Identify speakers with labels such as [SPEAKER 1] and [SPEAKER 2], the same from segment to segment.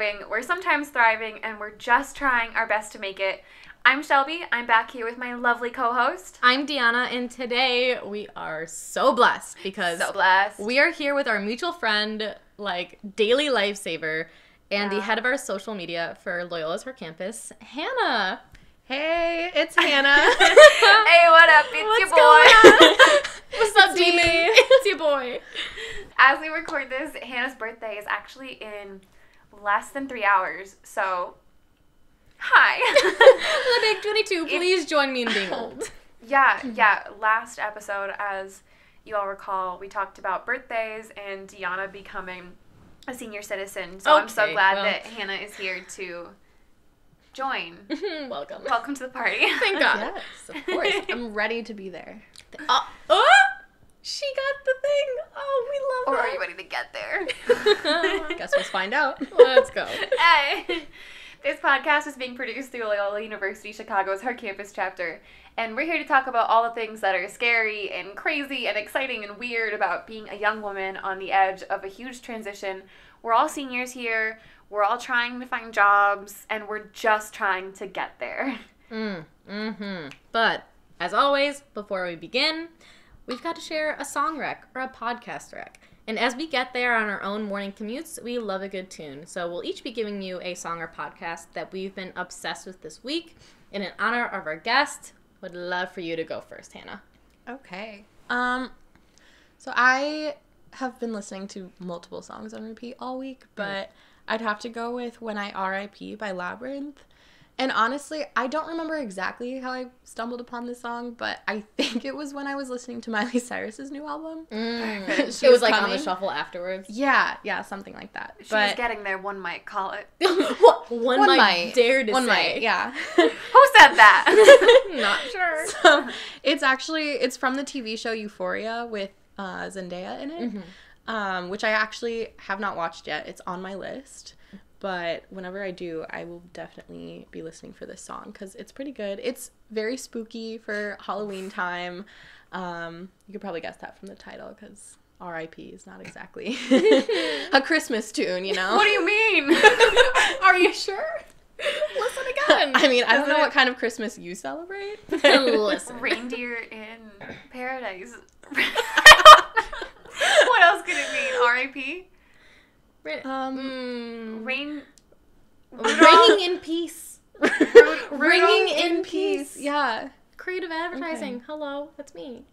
[SPEAKER 1] surviving, we're sometimes thriving, and we're just trying our best to make it. I'm Shelby. I'm back here with my lovely co host.
[SPEAKER 2] I'm Deanna, and today we are so blessed because
[SPEAKER 1] So blessed.
[SPEAKER 2] we are here with our mutual friend, like daily lifesaver, and the head of our social media for Loyola's Her Campus, Hannah.
[SPEAKER 3] Hey, it's Hannah.
[SPEAKER 1] hey, what up? It's
[SPEAKER 2] What's
[SPEAKER 1] your boy.
[SPEAKER 2] going on? What's up,
[SPEAKER 3] It's
[SPEAKER 2] demon? It's your boy.
[SPEAKER 1] As we record this, Hannah's birthday is actually in less than three hours. So, hi.
[SPEAKER 2] The big 22, please join me in being old.
[SPEAKER 1] yeah, yeah. Last episode, as you all recall, we talked about birthdays and Deanna becoming a senior citizen. So I'm so glad
[SPEAKER 2] well.
[SPEAKER 1] that Hannah is here to join.
[SPEAKER 2] Welcome.
[SPEAKER 1] Welcome to the party.
[SPEAKER 2] Thank God.
[SPEAKER 3] yes, of course. I'm ready to be there.
[SPEAKER 2] Oh, oh, she got the thing. Oh, we love
[SPEAKER 1] or
[SPEAKER 2] love
[SPEAKER 1] are you ready to get there?
[SPEAKER 3] Guess we'll find out.
[SPEAKER 2] Let's go.
[SPEAKER 1] Hey! This podcast is being produced through Loyola University Chicago's Her Campus chapter, and we're here to talk about all the things that are scary and crazy and exciting and weird about being a young woman on the edge of a huge transition. We're all seniors here, we're all trying to find jobs, and we're just trying to get there.
[SPEAKER 2] Mm, mm-hmm. But as always, before we begin, we've got to share a song rec or a podcast rec. And as we get there on our own morning commutes, we love a good tune. So we'll each be giving you a song or podcast that we've been obsessed with this week. And in honor of our guest, would love for you to go first, Hannah.
[SPEAKER 3] Okay. Um, so I have been listening to multiple songs on repeat all week, but I'd have to go with "When I R.I.P." by Labrinth. And honestly, I don't remember exactly how I stumbled upon this song, but I think it was when I was listening to Miley Cyrus's new album.
[SPEAKER 2] Mm.
[SPEAKER 3] She
[SPEAKER 2] it was
[SPEAKER 3] was
[SPEAKER 2] like on the shuffle afterwards.
[SPEAKER 3] Yeah, yeah, something like that.
[SPEAKER 1] She's
[SPEAKER 3] but
[SPEAKER 1] getting there, one might call it.
[SPEAKER 2] one,
[SPEAKER 3] One
[SPEAKER 2] might,
[SPEAKER 3] might.
[SPEAKER 2] dare to
[SPEAKER 3] one
[SPEAKER 2] say.
[SPEAKER 3] might, yeah.
[SPEAKER 1] Who said that?
[SPEAKER 2] Not sure.
[SPEAKER 3] so it's actually it's from the TV show Euphoria with uh, Zendaya in it, um, which I actually have not watched yet. It's on my list, but whenever I do, I will definitely be listening for this song because it's pretty good. It's very spooky for Halloween time. Um, you could probably guess that from the title because R.I.P. is not exactly a Christmas tune, you know.
[SPEAKER 1] what do you mean?
[SPEAKER 2] Are you sure? Listen again.
[SPEAKER 3] I mean, I don't know
[SPEAKER 1] Doesn't
[SPEAKER 3] what kind of Christmas you celebrate.
[SPEAKER 2] Listen.
[SPEAKER 1] Reindeer in paradise. what else could it mean? R.I.P.
[SPEAKER 3] Um,
[SPEAKER 2] Mm.
[SPEAKER 1] Rain.
[SPEAKER 2] Ringing in peace.
[SPEAKER 1] Rudolph
[SPEAKER 2] Ringing in peace.
[SPEAKER 3] yeah.
[SPEAKER 2] Creative advertising. Hello, that's me.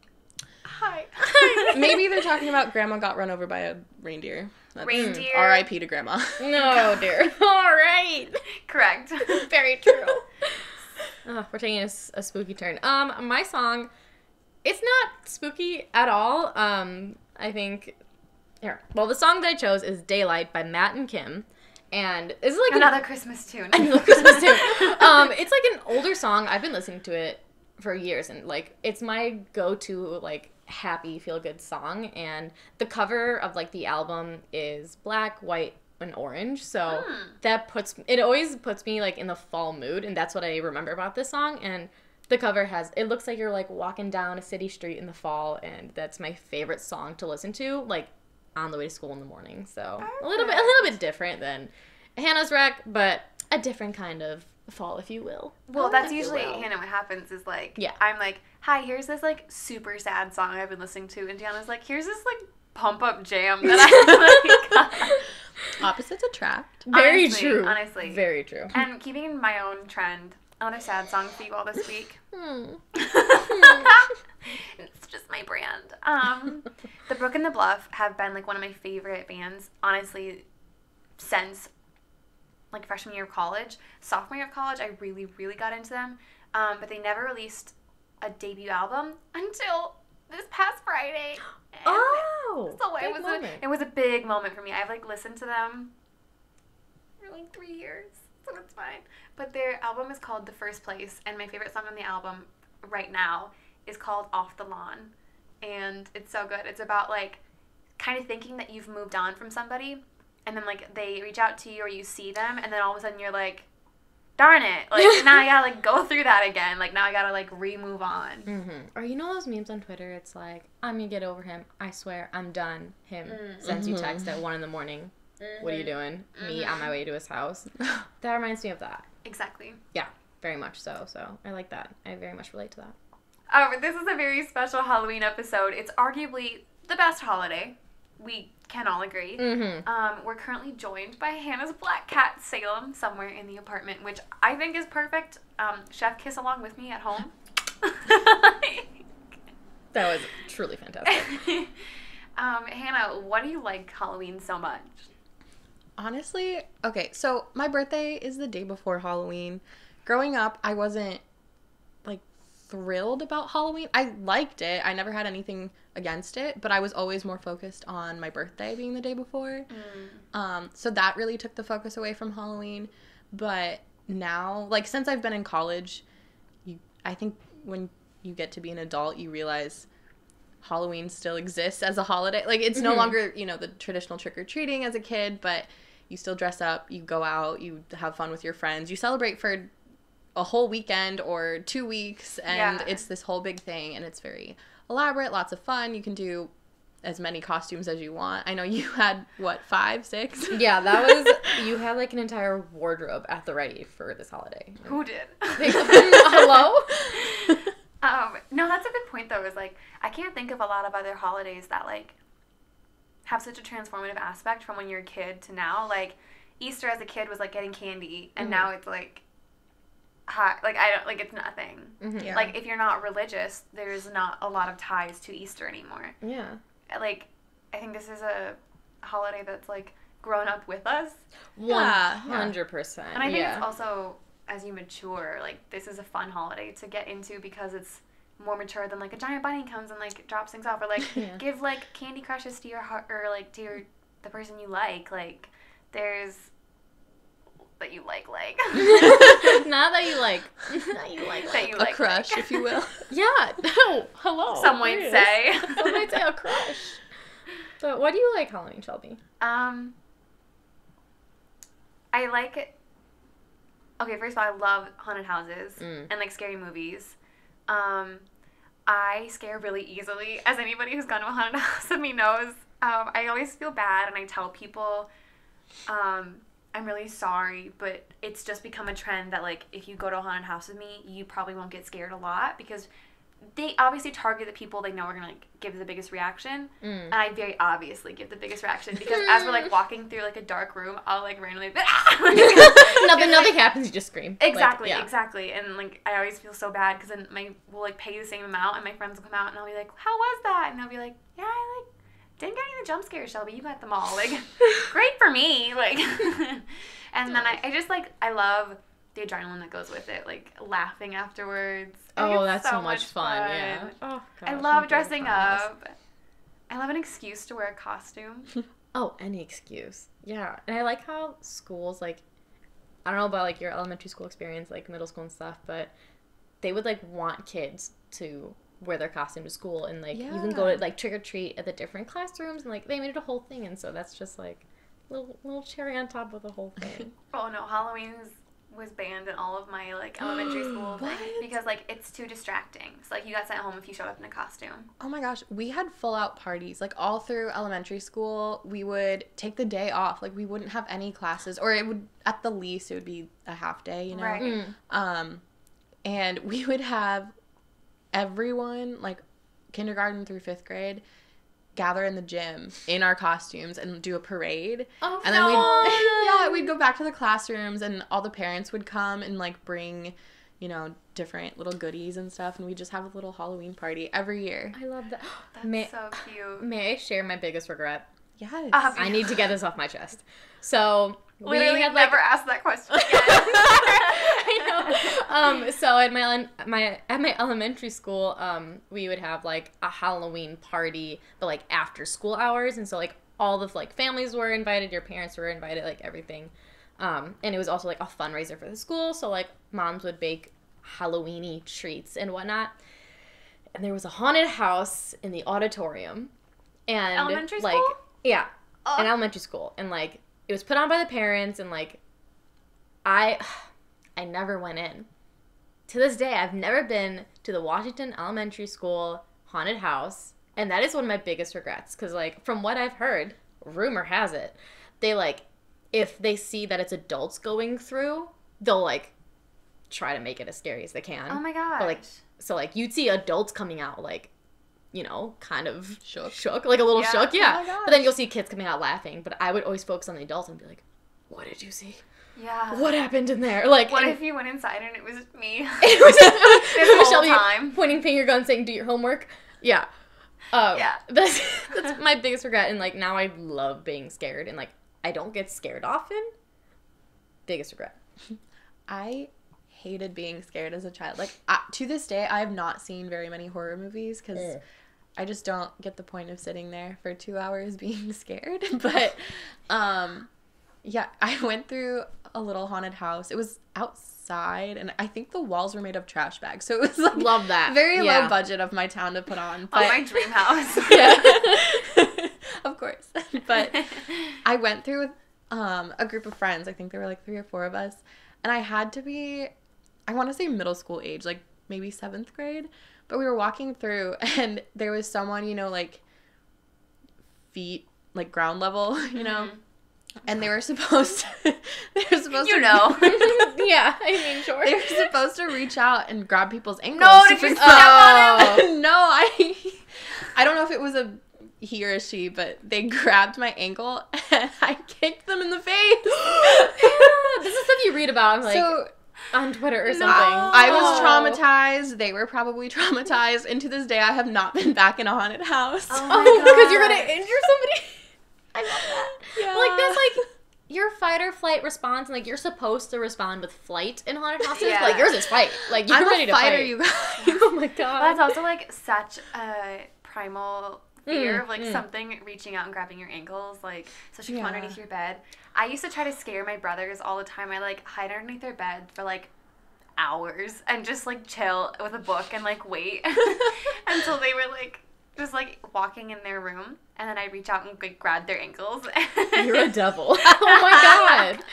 [SPEAKER 1] Hi.
[SPEAKER 3] Maybe they're talking about grandma got run over by a reindeer. That's
[SPEAKER 1] Reindeer.
[SPEAKER 3] R.I.P. to grandma.
[SPEAKER 2] No, dear. All right.
[SPEAKER 1] Correct.
[SPEAKER 2] Very true. Oh, we're taking a spooky turn. Um, my song, it's not spooky at all. Um, I think. Here, well, the song that I chose is "Daylight" by Matt and Kim, and this is like an-
[SPEAKER 1] Another Christmas tune.
[SPEAKER 2] Another Christmas tune. Um, it's like an older song. I've been listening to it for years, and like it's my go-to like happy feel good song. And the cover of like the album is black, white, and orange. So
[SPEAKER 1] Hmm.
[SPEAKER 2] that puts it always puts me like in the fall mood, and that's what I remember about this song. And the cover has it looks like you're like walking down a city street in the fall, and that's my favorite song to listen to. Like on the way to school in the morning. So a little bit a little bit different than Hannah's rec, but a different kind of fall, if you will.
[SPEAKER 1] well, that's usually
[SPEAKER 2] will.
[SPEAKER 1] Hannah. What happens is like,
[SPEAKER 2] Yeah.
[SPEAKER 1] I'm like, hi, here's this like super sad song I've been listening to, and Deanna's like, here's this like pump up jam that I like.
[SPEAKER 3] Opposites attract.
[SPEAKER 2] Very
[SPEAKER 1] Honestly,
[SPEAKER 2] true.
[SPEAKER 1] honestly.
[SPEAKER 2] Very true.
[SPEAKER 1] and keeping in my own trend, another sad song for you all this week.
[SPEAKER 2] Hmm.
[SPEAKER 1] just my brand. Um, the Brook and the Bluff have been like one of my favorite bands, honestly, since like freshman year of college. Sophomore year of college, I really, really got into them. Um, but they never released a debut album until this past Friday. And
[SPEAKER 2] Oh,
[SPEAKER 1] so it was
[SPEAKER 2] moment.
[SPEAKER 1] a, it was a big moment for me. I've like listened to them for like three years, so it's fine. But their album is called The First Place, and my favorite song on the album right now is called Off the Lawn, and it's so good. It's about like kind of thinking that you've moved on from somebody, and then like they reach out to you or you see them, and then all of a sudden you're like, darn it, like now I gotta like go through that again. Like now I gotta like re move on.
[SPEAKER 2] Mm-hmm. Or you know those memes on Twitter? It's like, I'm gonna get over him. I swear, I'm done. Him
[SPEAKER 1] Mm.
[SPEAKER 2] sends you
[SPEAKER 3] Mhm.
[SPEAKER 2] text at one in the morning. what are you doing? Me on my way to his house. That reminds me of that.
[SPEAKER 1] Exactly.
[SPEAKER 2] Yeah, very much so. So I like that. I very much relate to that.
[SPEAKER 1] Um, this is a very special Halloween episode. It's arguably the best holiday. We can all agree.
[SPEAKER 2] Mm-hmm.
[SPEAKER 1] Um, we're currently joined by Hannah's black cat Salem somewhere in the apartment, which I think is perfect. Um, chef kiss along with me at home.
[SPEAKER 2] That was truly fantastic.
[SPEAKER 1] um, Hannah, what do you like Halloween so much?
[SPEAKER 3] Honestly, okay, so my birthday is the day before Halloween. Growing up, I wasn't thrilled about Halloween. I liked it. I never had anything against it, but I was always more focused on my birthday being the day before. Um, so that really took the focus away from Halloween. But now, like since I've been in college, you I think when you get to be an adult, you realize Halloween still exists as a holiday. Like it's no
[SPEAKER 2] Mhm.
[SPEAKER 3] longer, you know, the traditional trick or treating as a kid, but you still dress up, you go out, you have fun with your friends, you celebrate for a whole weekend or two weeks, and
[SPEAKER 1] Yeah.
[SPEAKER 3] it's this whole big thing, and it's very elaborate, lots of fun. You can do as many costumes as you want. I know you had what five, six?
[SPEAKER 2] Yeah, that was you had like an entire wardrobe at the ready for this holiday.
[SPEAKER 1] Who did?
[SPEAKER 2] Hello?
[SPEAKER 1] Um, no, that's a good point though. Is like I can't think of a lot of other holidays that like have such a transformative aspect from when you're a kid to now. Like Easter as a kid was like getting candy, and
[SPEAKER 2] Mhm.
[SPEAKER 1] now it's like hot. Like I don't like it's nothing.
[SPEAKER 2] Mhm.
[SPEAKER 3] Yeah.
[SPEAKER 1] Like if you're not religious, there's not a lot of ties to Easter anymore.
[SPEAKER 2] Yeah.
[SPEAKER 1] Like I think this is a holiday that's like grown up with us,
[SPEAKER 2] One
[SPEAKER 3] Yeah, yeah.
[SPEAKER 2] hundred percent.
[SPEAKER 1] and I think
[SPEAKER 2] Yeah.
[SPEAKER 1] it's also as you mature, like this is a fun holiday to get into because it's more mature than like a giant bunny comes and like drops things off or like
[SPEAKER 2] Yeah.
[SPEAKER 1] give like candy crushes to your heart or like to your the person you like. Like there's that you like like
[SPEAKER 2] Not that you like. Not you like.
[SPEAKER 1] that you
[SPEAKER 3] a
[SPEAKER 1] like A
[SPEAKER 3] crush,
[SPEAKER 1] like.
[SPEAKER 3] if you will.
[SPEAKER 2] Yeah. No. Hello.
[SPEAKER 1] Some might
[SPEAKER 2] Yes.
[SPEAKER 1] say.
[SPEAKER 2] Some might say a crush. But what do you like Halloween, Shelby?
[SPEAKER 1] Um, I like it. Okay, first of all, I love haunted houses
[SPEAKER 2] Mm.
[SPEAKER 1] and like scary movies. Um, I scare really easily, as anybody who's gone to a haunted house with me knows. Um, I always feel bad, and I tell people, um, I'm really sorry, but it's just become a trend that like if you go to a haunted house with me, you probably won't get scared a lot because they obviously target the people they know are gonna like give the biggest reaction.
[SPEAKER 2] Mm.
[SPEAKER 1] And I very obviously give the biggest reaction because as we're like walking through like a dark room, I'll like randomly
[SPEAKER 2] nothing.
[SPEAKER 1] It's,
[SPEAKER 2] Nothing
[SPEAKER 1] like-
[SPEAKER 2] happens. You just scream. Like,
[SPEAKER 1] Exactly,
[SPEAKER 2] yeah.
[SPEAKER 1] exactly. And like I always feel so bad because then my we'll like pay the same amount and my friends will come out and I'll be like, How was that? And they'll be like, Yeah, I like didn't get any of the jump scares, Shelby. You got them all. Like great for me. Like and then I, I just like I love the adrenaline that goes with it, like laughing afterwards. I
[SPEAKER 2] Oh,
[SPEAKER 1] it's
[SPEAKER 2] that's so, much fun. Yeah.
[SPEAKER 1] fun.
[SPEAKER 2] Oh,
[SPEAKER 1] I love dressing
[SPEAKER 2] too. Promise.
[SPEAKER 1] up. I love an excuse to wear a costume.
[SPEAKER 2] Oh, any excuse. Yeah. And I like how schools like I don't know about like your elementary school experience, like middle school and stuff, but they would like want kids to wear their costume to school and like you can go to like trick or treat at the different classrooms and like they made it a whole thing and so that's just like little little cherry on top of the whole thing.
[SPEAKER 1] Oh no, Halloween's was banned in all of my like elementary school
[SPEAKER 3] What?
[SPEAKER 1] because like it's too distracting. So like you got sent home if you showed up in a costume.
[SPEAKER 3] Oh my gosh, we had full out parties. Like all through elementary school, we would take the day off. Like we wouldn't have any classes or it would at the least it would be a half day, you know.
[SPEAKER 1] Right.
[SPEAKER 2] Mm.
[SPEAKER 3] Um and we would have everyone like kindergarten through 5th grade gather in the gym in our costumes and do a parade.
[SPEAKER 2] Oh,
[SPEAKER 3] And then we'd yeah, we'd go back to the classrooms and all the parents would come and like bring, you know, different little goodies and stuff and we just have a little Halloween party every year.
[SPEAKER 2] I love that.
[SPEAKER 1] That's
[SPEAKER 2] May,
[SPEAKER 1] so cute.
[SPEAKER 2] may I share my biggest regret?
[SPEAKER 3] Yes.
[SPEAKER 2] I need to get this off my chest. So we
[SPEAKER 1] Literally
[SPEAKER 2] had like
[SPEAKER 1] never asked that question again.
[SPEAKER 2] I know. Um, so at my my at my elementary school, um, we would have like a Halloween party, but like after school hours, and so like all the like families were invited, your parents were invited, like everything. Um, and it was also like a fundraiser for the school, so like moms would bake Halloweeny treats and whatnot. And there was a haunted house in the auditorium, and
[SPEAKER 1] Elementary
[SPEAKER 2] like
[SPEAKER 1] school?
[SPEAKER 2] yeah,
[SPEAKER 1] Oh.
[SPEAKER 2] in elementary school and like it was put on by the parents and like i i never went in to this day i've never been to the washington elementary school haunted house and that is one of my biggest regrets because like from what i've heard rumor has it they like if they see that it's adults going through, they'll like try to make it as scary as they can.
[SPEAKER 1] Oh my.
[SPEAKER 2] But like so like you'd see adults coming out like you know, kind of
[SPEAKER 3] Shook.
[SPEAKER 2] shook, like a little
[SPEAKER 1] Yeah.
[SPEAKER 2] shook,
[SPEAKER 3] Oh
[SPEAKER 2] yeah.
[SPEAKER 3] my
[SPEAKER 2] but then you'll see kids coming out laughing. But I would always focus on the adults and be like, "What did you see?
[SPEAKER 1] yeah.
[SPEAKER 2] What happened in there?" Like,
[SPEAKER 1] What
[SPEAKER 2] and-
[SPEAKER 1] if you went inside and it was me?
[SPEAKER 2] it was
[SPEAKER 1] This whole
[SPEAKER 2] Michelle
[SPEAKER 1] time.
[SPEAKER 2] pointing finger gun saying do your homework yeah um,
[SPEAKER 1] Yeah.
[SPEAKER 2] that's that's my biggest regret and like now i love being scared and like i don't get scared often biggest regret
[SPEAKER 3] I hated being scared as a child. Like I, to this day, I have not seen very many horror movies because. I just don't get the point of sitting there for two hours being scared. But um, yeah, I went through a little haunted house. It was outside, and I think the walls were made of trash bags, so it was like
[SPEAKER 2] love that
[SPEAKER 3] very
[SPEAKER 2] yeah.
[SPEAKER 3] low budget of my town to put on.
[SPEAKER 1] Oh, my dream house.
[SPEAKER 3] yeah, of course. But I went through with um, a group of friends. I think there were like three or four of us. And I had to be, I want to say middle school age, like maybe seventh grade. But we were walking through and there was someone, you know, like feet, like ground level, you know? Mm-hmm. And they were supposed to, they were supposed
[SPEAKER 1] you
[SPEAKER 3] to,
[SPEAKER 1] know.
[SPEAKER 2] yeah i mean sure
[SPEAKER 3] they were supposed to reach out and grab people's ankles.
[SPEAKER 1] No,
[SPEAKER 3] to
[SPEAKER 1] did you step on
[SPEAKER 2] him?
[SPEAKER 3] no, I I don't know if it was a he or a she, but they grabbed my ankle and I kicked them in the face.
[SPEAKER 2] this is stuff you read about I'm like
[SPEAKER 3] so
[SPEAKER 2] on twitter or
[SPEAKER 1] No.
[SPEAKER 2] something
[SPEAKER 3] I was traumatized. They were probably traumatized. And to this day, I have not been back in a haunted house.
[SPEAKER 1] Oh
[SPEAKER 2] oh because you're gonna injure somebody i love that
[SPEAKER 3] Yeah.
[SPEAKER 2] like that's like your fight or flight response, and like you're supposed to respond with flight in haunted houses.
[SPEAKER 1] Yeah.
[SPEAKER 2] Like yours is fight. Like you're
[SPEAKER 3] I'm
[SPEAKER 2] ready
[SPEAKER 3] a
[SPEAKER 2] to
[SPEAKER 3] fighter,
[SPEAKER 2] fight.
[SPEAKER 3] you guys.
[SPEAKER 2] oh my god.
[SPEAKER 1] That's also like such a primal fear
[SPEAKER 2] Mm,
[SPEAKER 1] of like
[SPEAKER 2] mm.
[SPEAKER 1] something reaching out and grabbing your ankles, like especially from
[SPEAKER 3] Yeah.
[SPEAKER 1] underneath your bed. I used to try to scare my brothers all the time. I like hide underneath their bed for like hours and just like chill with a book and like wait until they were like just like walking in their room and then I'd reach out and like grab their ankles.
[SPEAKER 2] You're a devil. oh my god.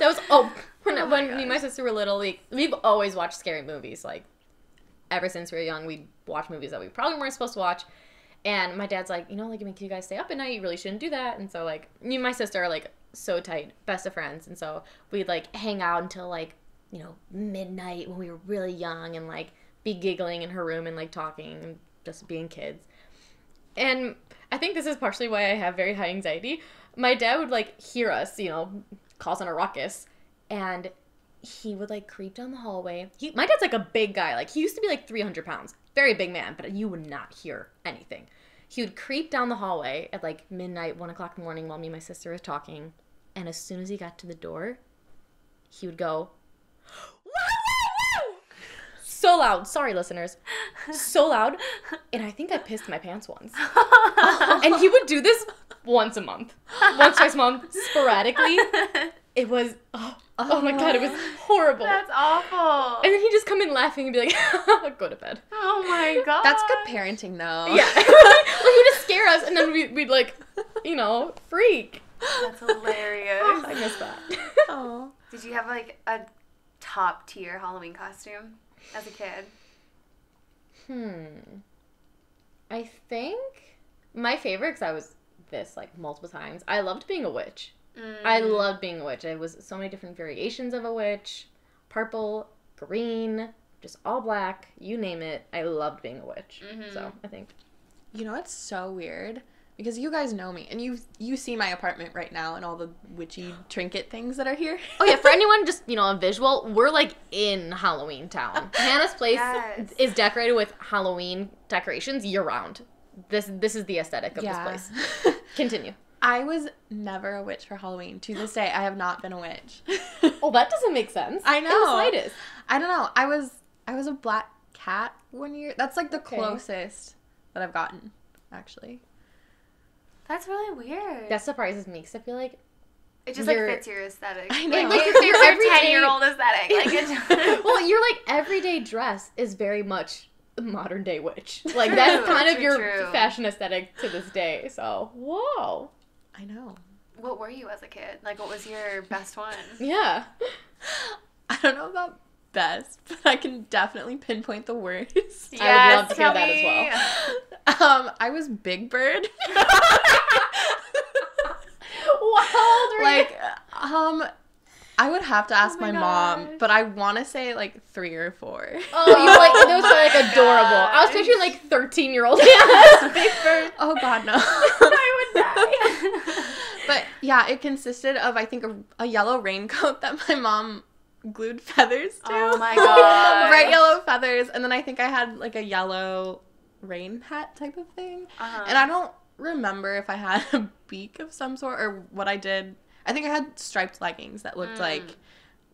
[SPEAKER 2] That was oh when,
[SPEAKER 1] Oh my
[SPEAKER 2] when me and my sister were little, we we've always watched scary movies. Like ever since we were young, we'd watch movies that we probably weren't supposed to watch. And my dad's like, you know, like you guys stay up at night. You really shouldn't do that. And so like me and my sister are like so tight, best of friends. And so we'd like hang out until like you know midnight when we were really young and like be giggling in her room and like talking and just being kids. And I think this is partially why I have very high anxiety. My dad would like hear us, you know, causing a ruckus, and he would like creep down the hallway. He, my dad's like a big guy. Like he used to be like 300 pounds, very big man, but you would not hear anything. He would creep down the hallway at like midnight, one o'clock in the morning, while me and my sister was talking. And as soon as he got to the door, he would go, so loud. Sorry, listeners, so loud. And I think I pissed my pants once. and he would do this once a month, once twice a month, sporadically. It was oh, oh my god, it was horrible.
[SPEAKER 1] That's awful.
[SPEAKER 2] and then he'd just come in laughing and be like, "Go to bed."
[SPEAKER 1] oh my god.
[SPEAKER 3] That's good parenting, though.
[SPEAKER 2] Yeah, like he'd just scare us, and then we, we'd like, you know, freak.
[SPEAKER 1] That's hilarious.
[SPEAKER 2] I miss that.
[SPEAKER 3] Aw.
[SPEAKER 1] Did you have like a top tier Halloween costume as a kid?
[SPEAKER 2] Hmm. I think my favorite, because I was this like multiple times. I loved being a witch. I
[SPEAKER 1] Mm.
[SPEAKER 2] loved being a witch. I was so many different variations of a witch purple, green, just all black, you name it. I loved being a witch.
[SPEAKER 1] Mhm.
[SPEAKER 2] So I think.
[SPEAKER 3] You know what's so weird? Because you guys know me, and you you see my apartment right now and all the witchy trinket things that are here.
[SPEAKER 2] Oh yeah, for anyone just you know a visual, we're like in Halloween town. Hannah's place
[SPEAKER 1] Yes.
[SPEAKER 2] is decorated with Halloween decorations year round. This this is the aesthetic of this place. Continue.
[SPEAKER 3] I was never a witch for Halloween. To this day, I have not been a witch.
[SPEAKER 2] Oh, that doesn't make sense.
[SPEAKER 3] I
[SPEAKER 2] In the
[SPEAKER 3] know.
[SPEAKER 2] slightest.
[SPEAKER 3] I don't know. I was I was a black cat one year. That's like the
[SPEAKER 2] Okay.
[SPEAKER 3] closest that I've gotten, actually.
[SPEAKER 1] That's really weird.
[SPEAKER 2] That surprises me because I feel like
[SPEAKER 1] it just
[SPEAKER 2] you're-
[SPEAKER 1] like fits your aesthetic.
[SPEAKER 3] I
[SPEAKER 1] Like,
[SPEAKER 3] know.
[SPEAKER 1] like
[SPEAKER 2] Your-
[SPEAKER 1] your,
[SPEAKER 2] your
[SPEAKER 1] your
[SPEAKER 2] everyday-
[SPEAKER 1] ten year old aesthetic. Like it,
[SPEAKER 2] well, your like everyday dress is very much modern day witch. Like that's
[SPEAKER 1] True,
[SPEAKER 2] kind of your
[SPEAKER 1] true.
[SPEAKER 2] fashion aesthetic to this day. So whoa,
[SPEAKER 3] I know.
[SPEAKER 1] what were you as a kid? Like what was your best one?
[SPEAKER 2] yeah.
[SPEAKER 3] I don't know about best, but I can definitely pinpoint the worst.
[SPEAKER 2] I would love to hear
[SPEAKER 1] tell
[SPEAKER 2] that as
[SPEAKER 1] well.
[SPEAKER 3] Um, I was Big Bird.
[SPEAKER 2] Why? How old were you?
[SPEAKER 3] like um I would have to ask
[SPEAKER 1] Oh my
[SPEAKER 3] my, mom, but I want to say like three or four.
[SPEAKER 2] Oh, you were like those are like adorable. I was
[SPEAKER 1] gosh.
[SPEAKER 2] picturing like thirteen year old Hannah. Big bird.
[SPEAKER 3] oh God, no.
[SPEAKER 2] I would die.
[SPEAKER 3] but yeah, it consisted of I think a, a yellow raincoat that my mom glued feathers to.
[SPEAKER 1] Oh my god.
[SPEAKER 3] Bright yellow feathers, and then I think I had like a yellow rain hat type of thing.
[SPEAKER 1] Uh-huh.
[SPEAKER 3] And I don't remember if I had a beak of some sort or what I did. I think I had striped leggings that looked
[SPEAKER 1] Mm.
[SPEAKER 3] like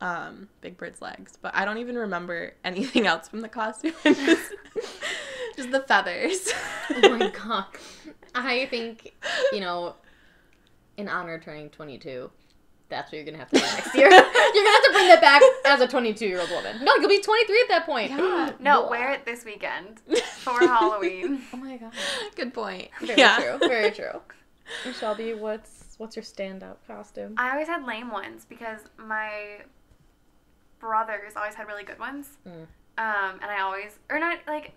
[SPEAKER 3] um, Big Bird's legs, but I don't even remember anything else from the costume. just, just the feathers.
[SPEAKER 2] oh my god. I think, you know, in honor of turning 22, that's what you're gonna have to do next year. you're gonna have to bring that back as a 22 year old woman. No, you'll be 23 at that point.
[SPEAKER 3] Yeah.
[SPEAKER 1] no,
[SPEAKER 2] Blah.
[SPEAKER 1] wear it this weekend for Halloween.
[SPEAKER 2] Oh my god.
[SPEAKER 3] Good point.
[SPEAKER 2] Very
[SPEAKER 3] yeah.
[SPEAKER 2] true. Very true. And Shelby, what's what's your standout costume?
[SPEAKER 1] I always had lame ones because my brothers always had really good ones.
[SPEAKER 2] Mm.
[SPEAKER 1] Um, and I always, or not like,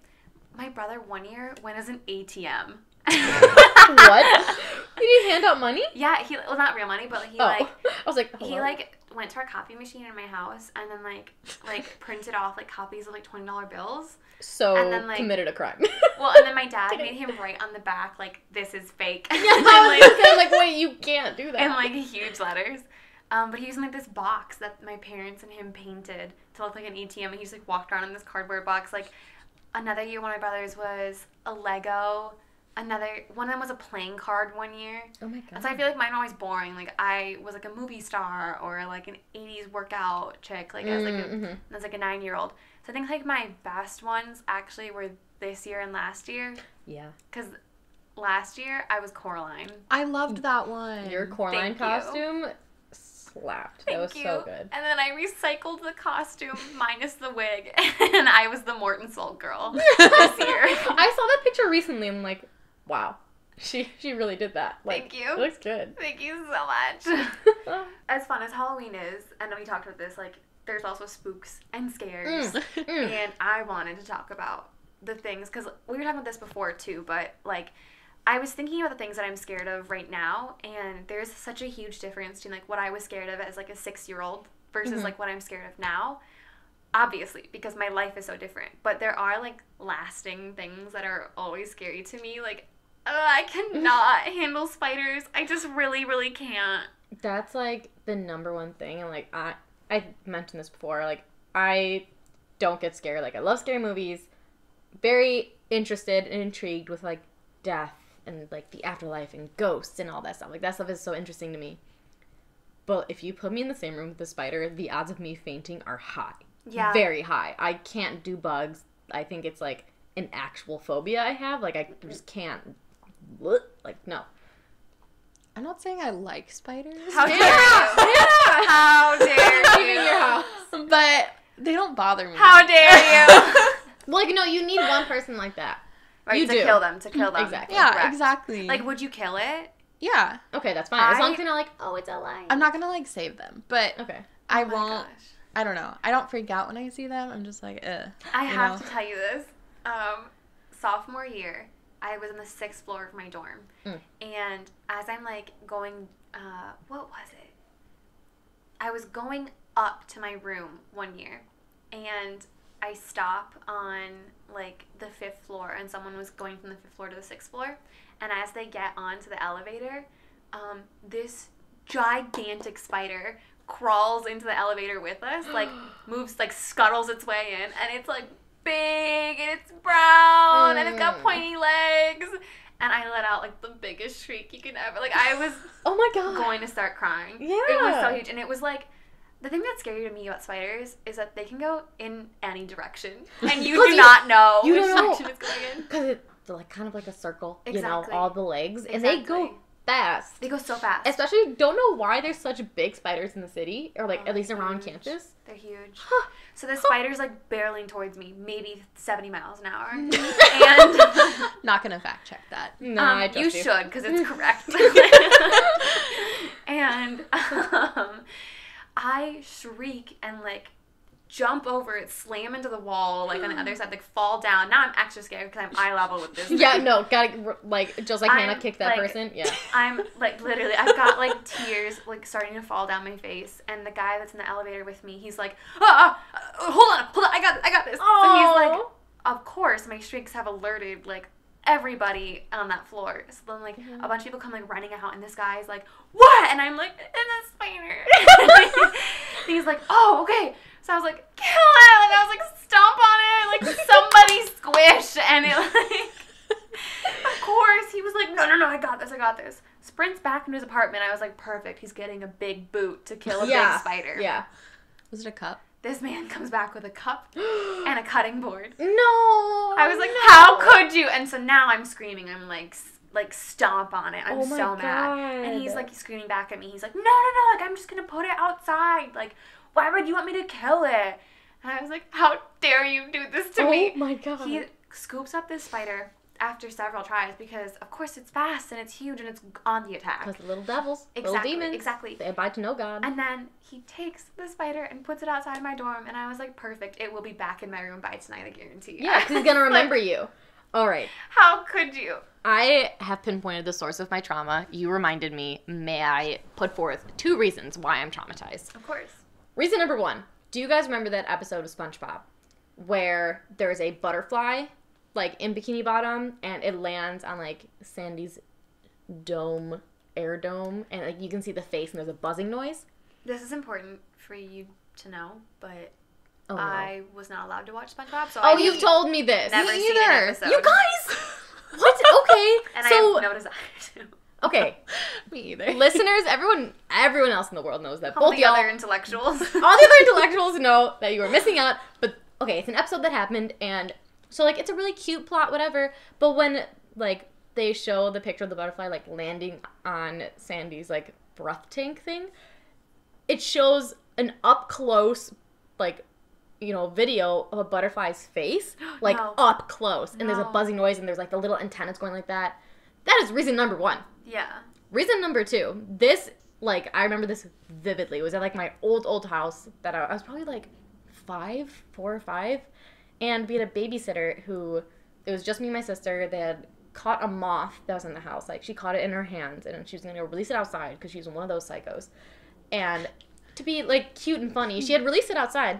[SPEAKER 1] my brother one year went as an ATM.
[SPEAKER 2] what? Did he hand out money?
[SPEAKER 1] Yeah, he well not real money, but he
[SPEAKER 2] oh,
[SPEAKER 1] like
[SPEAKER 2] I was like,
[SPEAKER 1] he like went to our copy machine in my house and then like like printed off like copies of like twenty dollar bills.
[SPEAKER 2] so
[SPEAKER 1] and then, like-
[SPEAKER 2] committed a crime.
[SPEAKER 1] Well, and then my dad made him write on the back like this is fake.
[SPEAKER 2] yeah,
[SPEAKER 1] and,
[SPEAKER 2] I was
[SPEAKER 1] like,
[SPEAKER 2] gonna like, wait, you can't do that.
[SPEAKER 1] in like huge letters. Um, but he was in like this box that my parents and him painted to look like an ATM, and he just like walked around in this cardboard box. Like another year, one of my brothers was a Lego. Another one of them was a playing card one year.
[SPEAKER 2] oh my god.
[SPEAKER 1] And so I feel like mine were always boring. Like I was like a movie star or like an '80s workout chick. Like as like a,
[SPEAKER 2] Mhm.
[SPEAKER 1] as like a nine year old. So I think like my best ones actually were this year and last year.
[SPEAKER 2] Yeah.
[SPEAKER 1] Because last year I was Coraline.
[SPEAKER 3] I loved that one.
[SPEAKER 2] Your Coraline
[SPEAKER 1] Thank you.
[SPEAKER 2] costume slapped.
[SPEAKER 1] Thank
[SPEAKER 2] that was
[SPEAKER 1] you.
[SPEAKER 2] so good.
[SPEAKER 1] And then I recycled the costume minus the wig, and I was the Morton Salt girl this year.
[SPEAKER 2] I saw that picture recently and I'm like, wow. She she really did that. Like,
[SPEAKER 1] Thank you.
[SPEAKER 2] It looks good.
[SPEAKER 1] Thank you so much. as fun as Halloween is, and we talked about this, like there's also spooks and scares.
[SPEAKER 2] Mm, mm.
[SPEAKER 1] and I wanted to talk about the things because we were talking about this before too, but like I was thinking about the things that I'm scared of right now, and there's such a huge difference between like what I was scared of as like a six year old versus
[SPEAKER 2] Mhm.
[SPEAKER 1] like what I'm scared of now. Obviously, because my life is so different, but there are like lasting things that are always scary to me. Like, uh, I cannot handle spiders. I just really, really can't.
[SPEAKER 2] That's like the number one thing and like I I mentioned this before, like I don't get scared. Like I love scary movies. Very interested and intrigued with like death and like the afterlife and ghosts and all that stuff. Like that stuff is so interesting to me. But if you put me in the same room with a spider, the odds of me fainting are high.
[SPEAKER 1] Yeah.
[SPEAKER 2] Very high. I can't do bugs. I think it's like an actual phobia I have. Like I just can't like no.
[SPEAKER 3] I'm not saying I like spiders,
[SPEAKER 1] How dare
[SPEAKER 2] Yeah,
[SPEAKER 1] you?
[SPEAKER 2] yeah.
[SPEAKER 1] How dare
[SPEAKER 2] Leaving
[SPEAKER 1] you?
[SPEAKER 2] your house.
[SPEAKER 3] but they don't bother me.
[SPEAKER 1] How dare you?
[SPEAKER 2] Well, like no, you need one person like that.
[SPEAKER 1] Right,
[SPEAKER 2] You
[SPEAKER 1] to
[SPEAKER 2] do.
[SPEAKER 1] kill them, to kill them.
[SPEAKER 2] Exactly.
[SPEAKER 3] Yeah,
[SPEAKER 1] Correct.
[SPEAKER 3] exactly.
[SPEAKER 1] Like, would you kill it?
[SPEAKER 3] yeah,
[SPEAKER 2] Okay, that's fine. As long as you're not like, oh, it's a lie.
[SPEAKER 3] I'm not gonna like save them, but
[SPEAKER 2] Okay.
[SPEAKER 3] I
[SPEAKER 1] Oh my
[SPEAKER 3] won't.
[SPEAKER 1] gosh.
[SPEAKER 3] I don't know. I don't freak out when I see them. I'm just like, ugh.
[SPEAKER 1] I
[SPEAKER 3] you
[SPEAKER 1] have
[SPEAKER 3] know?
[SPEAKER 1] to tell you this. Um, sophomore year, I was on the sixth floor of my dorm,
[SPEAKER 2] Mm.
[SPEAKER 1] and as I'm like going, uh, what was it? I was going up to my room one year, and I stop on like the fifth floor, and someone was going from the fifth floor to the sixth floor, and as they get onto the elevator, um, this gigantic spider crawls into the elevator with us, like moves, like scuttles its way in, and it's like big and it's brown and it's got
[SPEAKER 2] Mm.
[SPEAKER 1] pointy legs. And I let out like the biggest shriek you can ever. Like I was
[SPEAKER 2] Oh my god.
[SPEAKER 1] going to start crying. Yeah, It was so huge, and it was like. The thing that's scary to me about spiders is that they can go in any direction, and you do
[SPEAKER 2] you-
[SPEAKER 1] not know
[SPEAKER 2] you
[SPEAKER 1] which
[SPEAKER 2] don't know.
[SPEAKER 1] direction it's going in.
[SPEAKER 2] Because it's like kind of like a circle, you know, all the legs, and they go
[SPEAKER 1] Exactly.
[SPEAKER 2] Fast.
[SPEAKER 1] They go so fast.
[SPEAKER 2] Especially, don't know why there's such big spiders in the city, or like
[SPEAKER 1] Oh
[SPEAKER 2] at least around
[SPEAKER 1] gosh.
[SPEAKER 2] campus.
[SPEAKER 1] They're huge.
[SPEAKER 2] Huh.
[SPEAKER 1] So the spider's like barreling towards me, maybe 70 miles an hour. and
[SPEAKER 3] Not gonna fact check that.
[SPEAKER 2] No,
[SPEAKER 1] um,
[SPEAKER 2] I
[SPEAKER 1] you should because it's correct. and um, I shriek and like jump over it, slam into the wall, like on the other side, like fall down. Now I'm extra scared because I'm eye level with this.
[SPEAKER 2] Yeah,
[SPEAKER 1] thing.
[SPEAKER 2] no, gotta like just like Hannah
[SPEAKER 1] I'm,
[SPEAKER 2] kick that
[SPEAKER 1] like-
[SPEAKER 2] person. Yeah.
[SPEAKER 1] I'm like literally, I've got like tears like starting to fall down my face, and the guy that's in the elevator with me, he's like, ah, ah, uh, hold on, hold on, I got, I got this. So he's like, of course, my shrieks have alerted like everybody on that floor. So then like
[SPEAKER 2] Mm-hmm.
[SPEAKER 1] a bunch of people come like running out, and this guy's like, what? And I'm like, in the spider. and he's like, oh, okay. So I was like, kill it! Like I was like, stomp on it, like somebody squish, and it like. Of course, he was like, no, no, no, I got this, I got this. Sprints back into his apartment. I was like, perfect. He's getting a big boot to kill a
[SPEAKER 2] yeah.
[SPEAKER 1] big spider.
[SPEAKER 2] Yeah.
[SPEAKER 3] Was it a cup?
[SPEAKER 1] This man comes back with a cup and a cutting board.
[SPEAKER 2] No.
[SPEAKER 1] I was like,
[SPEAKER 2] no.
[SPEAKER 1] how could you? And so now I'm screaming. I'm like, like stomp on it. I'm
[SPEAKER 2] Oh
[SPEAKER 1] so mad. And he's
[SPEAKER 2] God.
[SPEAKER 1] like screaming back at me. He's like, no, no, no. Like I'm just gonna put it outside. Like, why would you want me to kill it? And I was like, how dare you do this to
[SPEAKER 2] oh
[SPEAKER 1] me?
[SPEAKER 2] Oh my god.
[SPEAKER 1] He scoops up this spider after several tries because, of course, it's fast and it's huge and it's on the attack.
[SPEAKER 2] Because little devils, little
[SPEAKER 1] Exactly,
[SPEAKER 2] demons,
[SPEAKER 1] exactly.
[SPEAKER 2] they abide to no god.
[SPEAKER 1] And then he takes the spider and puts it outside my dorm, and I was like, perfect. It will be back in my room by tonight, I guarantee. you.
[SPEAKER 2] yeah, because he's gonna
[SPEAKER 1] Like,
[SPEAKER 2] remember you. All right.
[SPEAKER 1] How could you?
[SPEAKER 2] I have pinpointed the source of my trauma. You reminded me. May I put forth two reasons why I'm traumatized?
[SPEAKER 1] Of course.
[SPEAKER 2] Reason number one. Do you guys remember that episode of SpongeBob where there's a butterfly like in Bikini Bottom and it lands on like Sandy's dome, air dome, and like you can see the face and there's a buzzing noise?
[SPEAKER 1] This is important for you to know, but
[SPEAKER 2] Oh, no.
[SPEAKER 1] I was not allowed to watch SpongeBob, so
[SPEAKER 2] Oh,
[SPEAKER 1] I
[SPEAKER 2] you've told me this.
[SPEAKER 1] never
[SPEAKER 3] Me
[SPEAKER 1] seen an
[SPEAKER 3] either.
[SPEAKER 2] You guys! What? Okay.
[SPEAKER 1] and I
[SPEAKER 2] so
[SPEAKER 1] have no desire to.
[SPEAKER 2] Okay,
[SPEAKER 3] Me either.
[SPEAKER 2] listeners, everyone, everyone else in the world knows that.
[SPEAKER 1] All
[SPEAKER 2] Both
[SPEAKER 1] the
[SPEAKER 2] y'all,
[SPEAKER 1] other intellectuals.
[SPEAKER 2] all the other intellectuals know that you are missing out. But okay, it's an episode that happened, and so like it's a really cute plot, whatever. But when like they show the picture of the butterfly like landing on Sandy's like breath tank thing, it shows an up close like you know video of a butterfly's face like
[SPEAKER 1] No.
[SPEAKER 2] up close, and there's a buzzing noise, and there's like the little antennas going like that. That is reason number one.
[SPEAKER 1] yeah.
[SPEAKER 2] Reason number two, this like I remember this vividly. It was at like my old old house that I, I was probably like five, four or five, and we had a babysitter who it was just me and my sister. They had caught a moth that was in the house. Like she caught it in her hands, and she was gonna release it outside because she's one of those psychos. And to be like cute and funny, she had released it outside.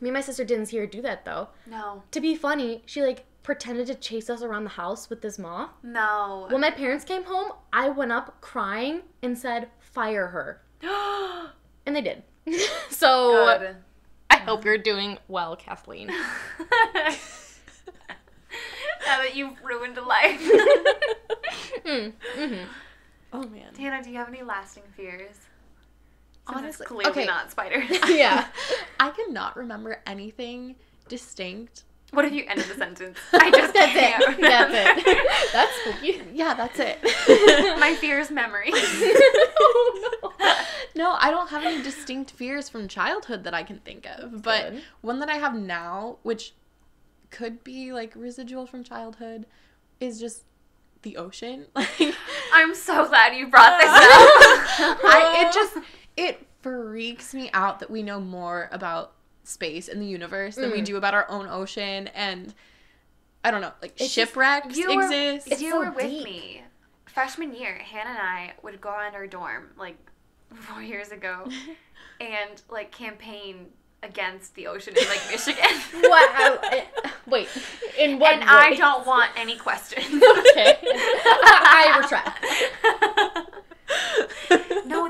[SPEAKER 2] Me and my sister didn't see her do that though.
[SPEAKER 1] No.
[SPEAKER 2] To be funny, she like pretended to chase us around the house with this moth.
[SPEAKER 1] No.
[SPEAKER 2] When my parents came home, I went up crying and said, "Fire her," and they did. so
[SPEAKER 1] Good.
[SPEAKER 2] I hope you're doing well, Kathleen.
[SPEAKER 1] now that you've ruined a life.
[SPEAKER 2] mm, hmm
[SPEAKER 3] oh man.
[SPEAKER 1] Tana, do you have any lasting fears? Since
[SPEAKER 3] Honestly-
[SPEAKER 1] clearly
[SPEAKER 3] okay.
[SPEAKER 1] not spiders.
[SPEAKER 2] Yeah.
[SPEAKER 3] I cannot remember anything distinct.
[SPEAKER 1] What if you ended the sentence? I just
[SPEAKER 2] That's
[SPEAKER 1] can't
[SPEAKER 2] it. That's it. That's spooky.
[SPEAKER 3] Yeah, that's it.
[SPEAKER 1] My fears memory.
[SPEAKER 2] oh, no.
[SPEAKER 3] no, I don't have any distinct fears from childhood that I can think of. But
[SPEAKER 2] good.
[SPEAKER 3] one that I have now, which could be like residual from childhood, is just the ocean. Like
[SPEAKER 1] I'm so glad you brought this up.
[SPEAKER 3] I it just it freaks me out that we know more about space and the universe than we
[SPEAKER 2] Mm.
[SPEAKER 3] do about our own ocean and I don't know, like
[SPEAKER 2] It's just-
[SPEAKER 3] shipwrecks
[SPEAKER 1] you were-
[SPEAKER 3] exist.
[SPEAKER 2] It's
[SPEAKER 1] you
[SPEAKER 2] so
[SPEAKER 1] were with
[SPEAKER 2] deep.
[SPEAKER 1] me freshman year. Hannah and I would go on our dorm like four years ago and like campaign against the ocean in like Michigan.
[SPEAKER 2] Wow. I- Wait. In what?
[SPEAKER 1] and I don't want any questions.
[SPEAKER 2] Okay. I retract.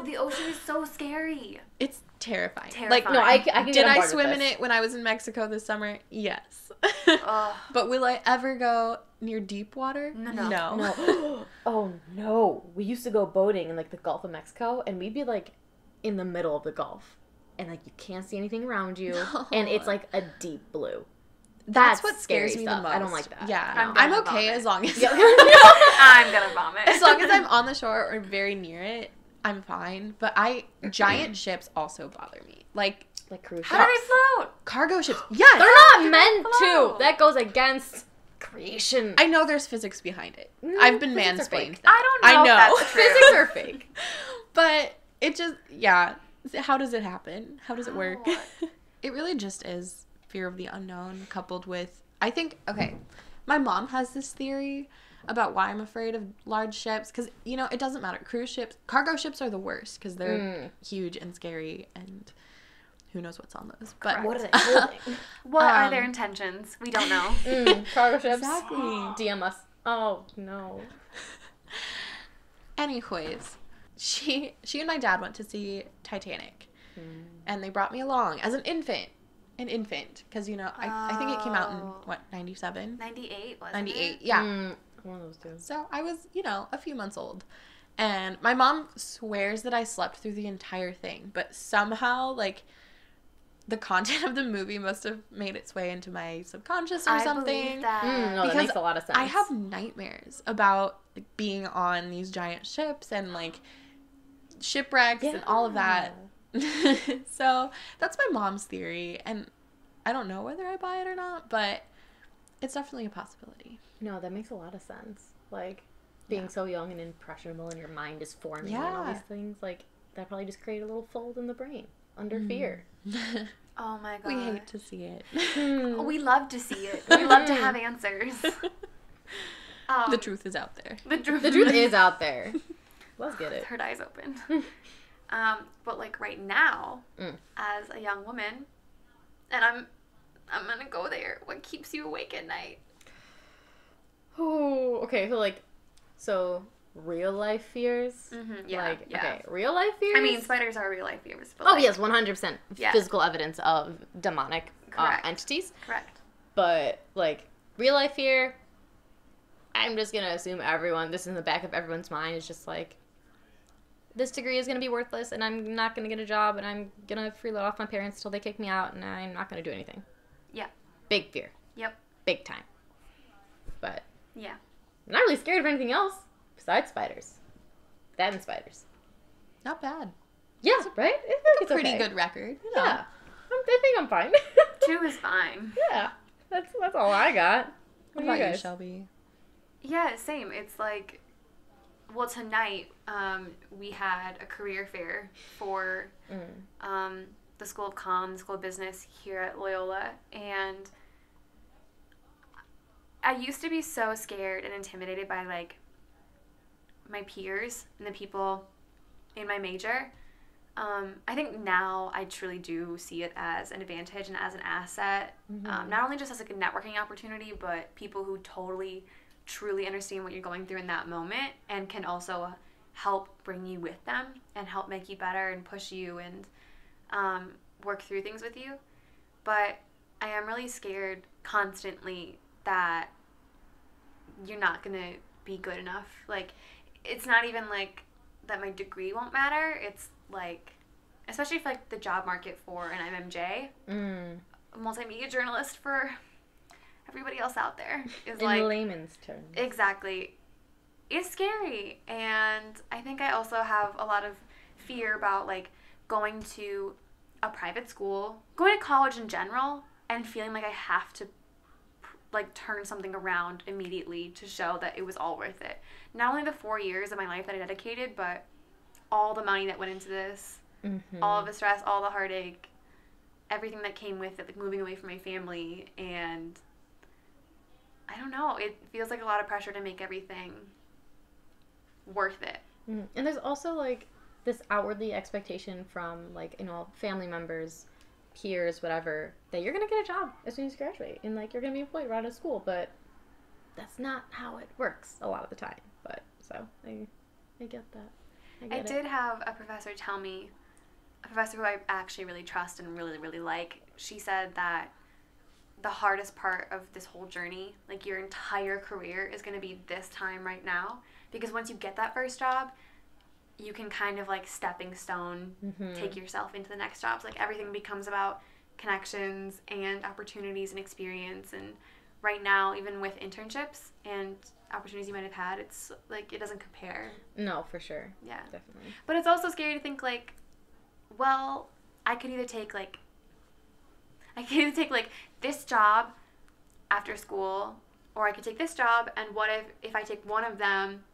[SPEAKER 1] No, the ocean is so scary.
[SPEAKER 3] It's terrifying.
[SPEAKER 1] Terrifying.
[SPEAKER 3] Like
[SPEAKER 2] No, I, I can
[SPEAKER 3] did I swim in it when I was in Mexico this summer? Yes.
[SPEAKER 1] Ugh.
[SPEAKER 3] but will I ever go near deep water?
[SPEAKER 1] No, no.
[SPEAKER 2] No. oh no. We used to go boating in like the Gulf of Mexico and we'd be like in the middle of the Gulf. And like you can't see anything around you. And it's like a deep blue.
[SPEAKER 3] That's,
[SPEAKER 2] That's
[SPEAKER 3] what
[SPEAKER 2] scary
[SPEAKER 3] scares me the most.
[SPEAKER 2] I don't like that.
[SPEAKER 3] Yeah.
[SPEAKER 1] I'm
[SPEAKER 3] I'm, okay
[SPEAKER 1] vomit.
[SPEAKER 3] as long as
[SPEAKER 1] I'm gonna vomit.
[SPEAKER 3] as long as I'm on the shore or very near it, I'm fine. But I giant ships also bother me. Like
[SPEAKER 2] like cruise ships.
[SPEAKER 1] How do
[SPEAKER 2] ships.
[SPEAKER 1] they float?
[SPEAKER 3] cargo ships. Yes.
[SPEAKER 2] They're not meant to. That goes against creation.
[SPEAKER 3] I know there's physics behind it.
[SPEAKER 2] Mm,
[SPEAKER 3] I've been
[SPEAKER 2] physics
[SPEAKER 3] mansplained.
[SPEAKER 2] fake.
[SPEAKER 1] I don't know.
[SPEAKER 3] I know.
[SPEAKER 1] If that's.
[SPEAKER 2] Physics are fake.
[SPEAKER 3] but it just yeah. How does it happen? How does it work?
[SPEAKER 1] How?
[SPEAKER 3] it really just is fear of the unknown coupled with I think okay, my mom has this theory about why I'm afraid of large ships cuz you know, it doesn't matter. Cruise ships, cargo ships are the worst cuz they're
[SPEAKER 2] Mm.
[SPEAKER 3] huge and scary and who knows what's on those. But
[SPEAKER 1] Correct.
[SPEAKER 2] What are they holding?
[SPEAKER 1] What are their
[SPEAKER 3] Um,
[SPEAKER 1] intentions? We don't know.
[SPEAKER 2] mm, cargo ships.
[SPEAKER 3] Exactly.
[SPEAKER 2] DM us. Oh no.
[SPEAKER 3] Anyways, she she and my dad went to see Titanic, and they brought me along as an infant, an infant, because you know I, I think it came out in
[SPEAKER 1] Oh.
[SPEAKER 3] what 97?
[SPEAKER 1] 98 was
[SPEAKER 3] 98, yeah.
[SPEAKER 2] One of those two.
[SPEAKER 3] So I was you know a few months old, and my mom swears that I slept through the entire thing, but somehow like. The content of the movie must have made its way into my subconscious or
[SPEAKER 1] I
[SPEAKER 3] something.
[SPEAKER 1] that.
[SPEAKER 2] Mm, no, that
[SPEAKER 3] Because
[SPEAKER 2] makes a lot of sense.
[SPEAKER 3] I have nightmares about like, being on these giant ships and like shipwrecks and all of that. so that's my mom's theory, and I don't know whether I buy it or not, but it's definitely a possibility.
[SPEAKER 2] No, that makes a lot of sense. Like being
[SPEAKER 3] Yeah.
[SPEAKER 2] so young and impressionable, and your mind is forming and all these things. Like that probably just create a little fold in the brain under
[SPEAKER 3] Mm.
[SPEAKER 2] fear.
[SPEAKER 1] Oh my god.
[SPEAKER 3] we hate to see it.
[SPEAKER 1] We love to see it. We love to have answers. Um,
[SPEAKER 3] the truth is out there.
[SPEAKER 1] The truth.
[SPEAKER 2] the truth is out there. Let's get it.
[SPEAKER 1] Third eyes open. um, but like right now,
[SPEAKER 2] Mm.
[SPEAKER 1] as a young woman, and I'm, I'm gonna go there. What keeps you awake at night?
[SPEAKER 2] Oh, okay. So like, so real life fears.
[SPEAKER 1] Mm-hmm, yeah,
[SPEAKER 2] like
[SPEAKER 1] yeah.
[SPEAKER 2] okay, real life fears.
[SPEAKER 1] I mean, spiders are real life fears. But
[SPEAKER 2] oh
[SPEAKER 1] like,
[SPEAKER 2] yes, one hundred percent physical evidence of demonic uh, entities.
[SPEAKER 1] correct.
[SPEAKER 2] But like real life fear, I'm just gonna assume everyone. This is in the back of everyone's mind. Is just like this degree is gonna be worthless, and I'm not gonna get a job, and I'm gonna freeload off my parents till they kick me out, and I'm not gonna do anything.
[SPEAKER 1] Yeah.
[SPEAKER 2] Big fear.
[SPEAKER 1] Yep.
[SPEAKER 2] Big time. But
[SPEAKER 1] Yeah.
[SPEAKER 2] I'm not really scared of anything else besides spiders. That and spiders.
[SPEAKER 3] Not bad.
[SPEAKER 2] Yeah, right. It's, it's
[SPEAKER 3] Pretty
[SPEAKER 2] okay.
[SPEAKER 3] good record. You know.
[SPEAKER 2] Yeah, I'm, I think I'm fine.
[SPEAKER 1] Two is fine.
[SPEAKER 2] yeah, that's that's all I got.
[SPEAKER 3] What
[SPEAKER 2] What
[SPEAKER 3] about you,
[SPEAKER 2] guys?
[SPEAKER 3] Shelby?
[SPEAKER 1] Yeah, same. It's like, well, tonight um, we had a career fair for
[SPEAKER 2] Mm.
[SPEAKER 1] um, the School of Com, the School of Business here at Loyola, and I used to be so scared and intimidated by like my peers and the people in my major. Um, I think now I truly do see it as an advantage and as an asset, um, not only just as like a networking opportunity, but people who totally, truly understand what you're going through in that moment and can also help bring you with them and help make you better and push you and um, work through things with you. But I am really scared constantly that you're not to be good enough. Like, it's not even like that my degree won't matter. It's like, especially for like the job market for an MMJ,
[SPEAKER 2] Mm.
[SPEAKER 1] a multimedia journalist for everybody else out there is
[SPEAKER 2] In
[SPEAKER 1] like
[SPEAKER 2] layman's terms.
[SPEAKER 1] Exactly. It's scary. And I think I also have a lot of fear about like going to a private school, going to college in general, and feeling like I have to like turn something around immediately to show that it was all worth it. Not only the four years of my life that I dedicated, but all the money that went into this,
[SPEAKER 2] Mhm.
[SPEAKER 1] all of the stress, all the heartache, everything that came with it, like moving away from my family, and I don't know. It feels like a lot of pressure to make everything worth it.
[SPEAKER 2] Mhm. And there's also like this outwardly expectation from like you know family members, peers, whatever, that you're gonna get a job as soon as you graduate and like you're gonna be employed right out of school, but that's not how it works a lot of the time. But so I, I get that. I,
[SPEAKER 1] I
[SPEAKER 2] get it.
[SPEAKER 1] did have a professor tell me, a professor who I actually really trust and really, really like, she said that the hardest part of this whole journey, like your entire career, is to be this time right now. Because once you get that first job, you can kind of like stepping stone
[SPEAKER 2] Mhm.
[SPEAKER 1] take yourself into the next jobs. Like everything becomes about connections and opportunities and experience. And right now, even with internships and opportunities you might have had, it's like it doesn't compare.
[SPEAKER 2] No, for sure.
[SPEAKER 1] Yeah.
[SPEAKER 2] Definitely.
[SPEAKER 1] But it's also scary to think like, well, I could either take like I could either take like this job after school or I could take this job and what if if I take one of them